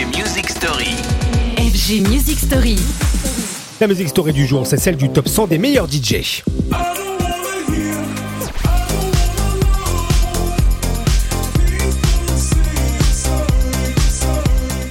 FG Music Story. FG Music Story. La musique story du jour, c'est celle du top 100 des meilleurs DJ.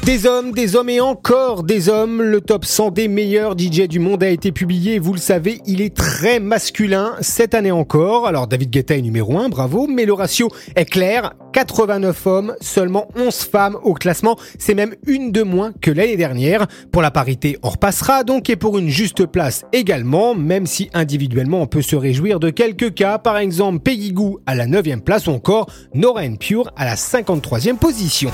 Des hommes, des hommes et encore des hommes. Le top 100 des meilleurs DJ du monde a été publié. Vous le savez, il est très masculin cette année encore. Alors David Guetta est numéro 1, bravo. Mais le ratio est clair. 89 hommes, seulement 11 femmes au classement. C'est même une de moins que l'année dernière. Pour la parité, on repassera donc et pour une juste place également, même si individuellement on peut se réjouir de quelques cas. Par exemple, Peggy à la 9 place ou encore Nora Pure à la 53e position.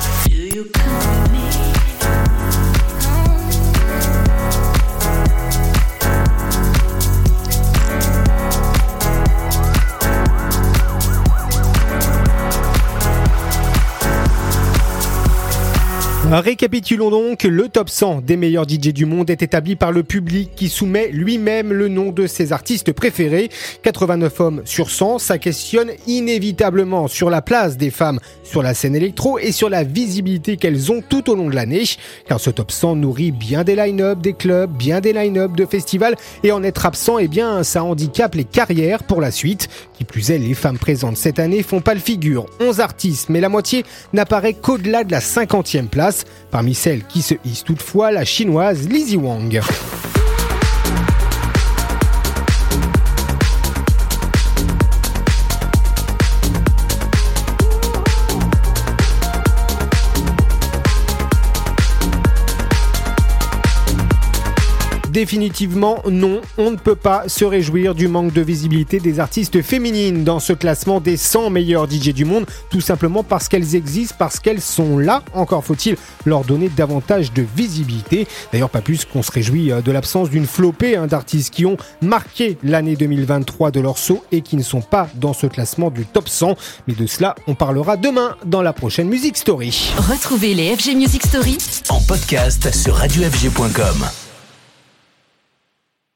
Récapitulons donc, le top 100 des meilleurs DJ du monde est établi par le public qui soumet lui-même le nom de ses artistes préférés. 89 hommes sur 100, ça questionne inévitablement sur la place des femmes sur la scène électro et sur la visibilité qu'elles ont tout au long de l'année. Car ce top 100 nourrit bien des line-up des clubs, bien des line-up de festivals et en être absent, eh bien, ça handicape les carrières pour la suite. Qui plus est, les femmes présentes cette année font pas le figure. 11 artistes, mais la moitié n'apparaît qu'au-delà de la 50e place. Parmi celles qui se hissent toutefois, la chinoise Lizzie Wang. Définitivement non, on ne peut pas se réjouir du manque de visibilité des artistes féminines dans ce classement des 100 meilleurs DJ du monde, tout simplement parce qu'elles existent, parce qu'elles sont là. Encore faut-il leur donner davantage de visibilité. D'ailleurs, pas plus qu'on se réjouit euh, de l'absence d'une flopée hein, d'artistes qui ont marqué l'année 2023 de leur saut et qui ne sont pas dans ce classement du top 100. Mais de cela, on parlera demain dans la prochaine Music Story. Retrouvez les FG Music Story En podcast sur radiofg.com.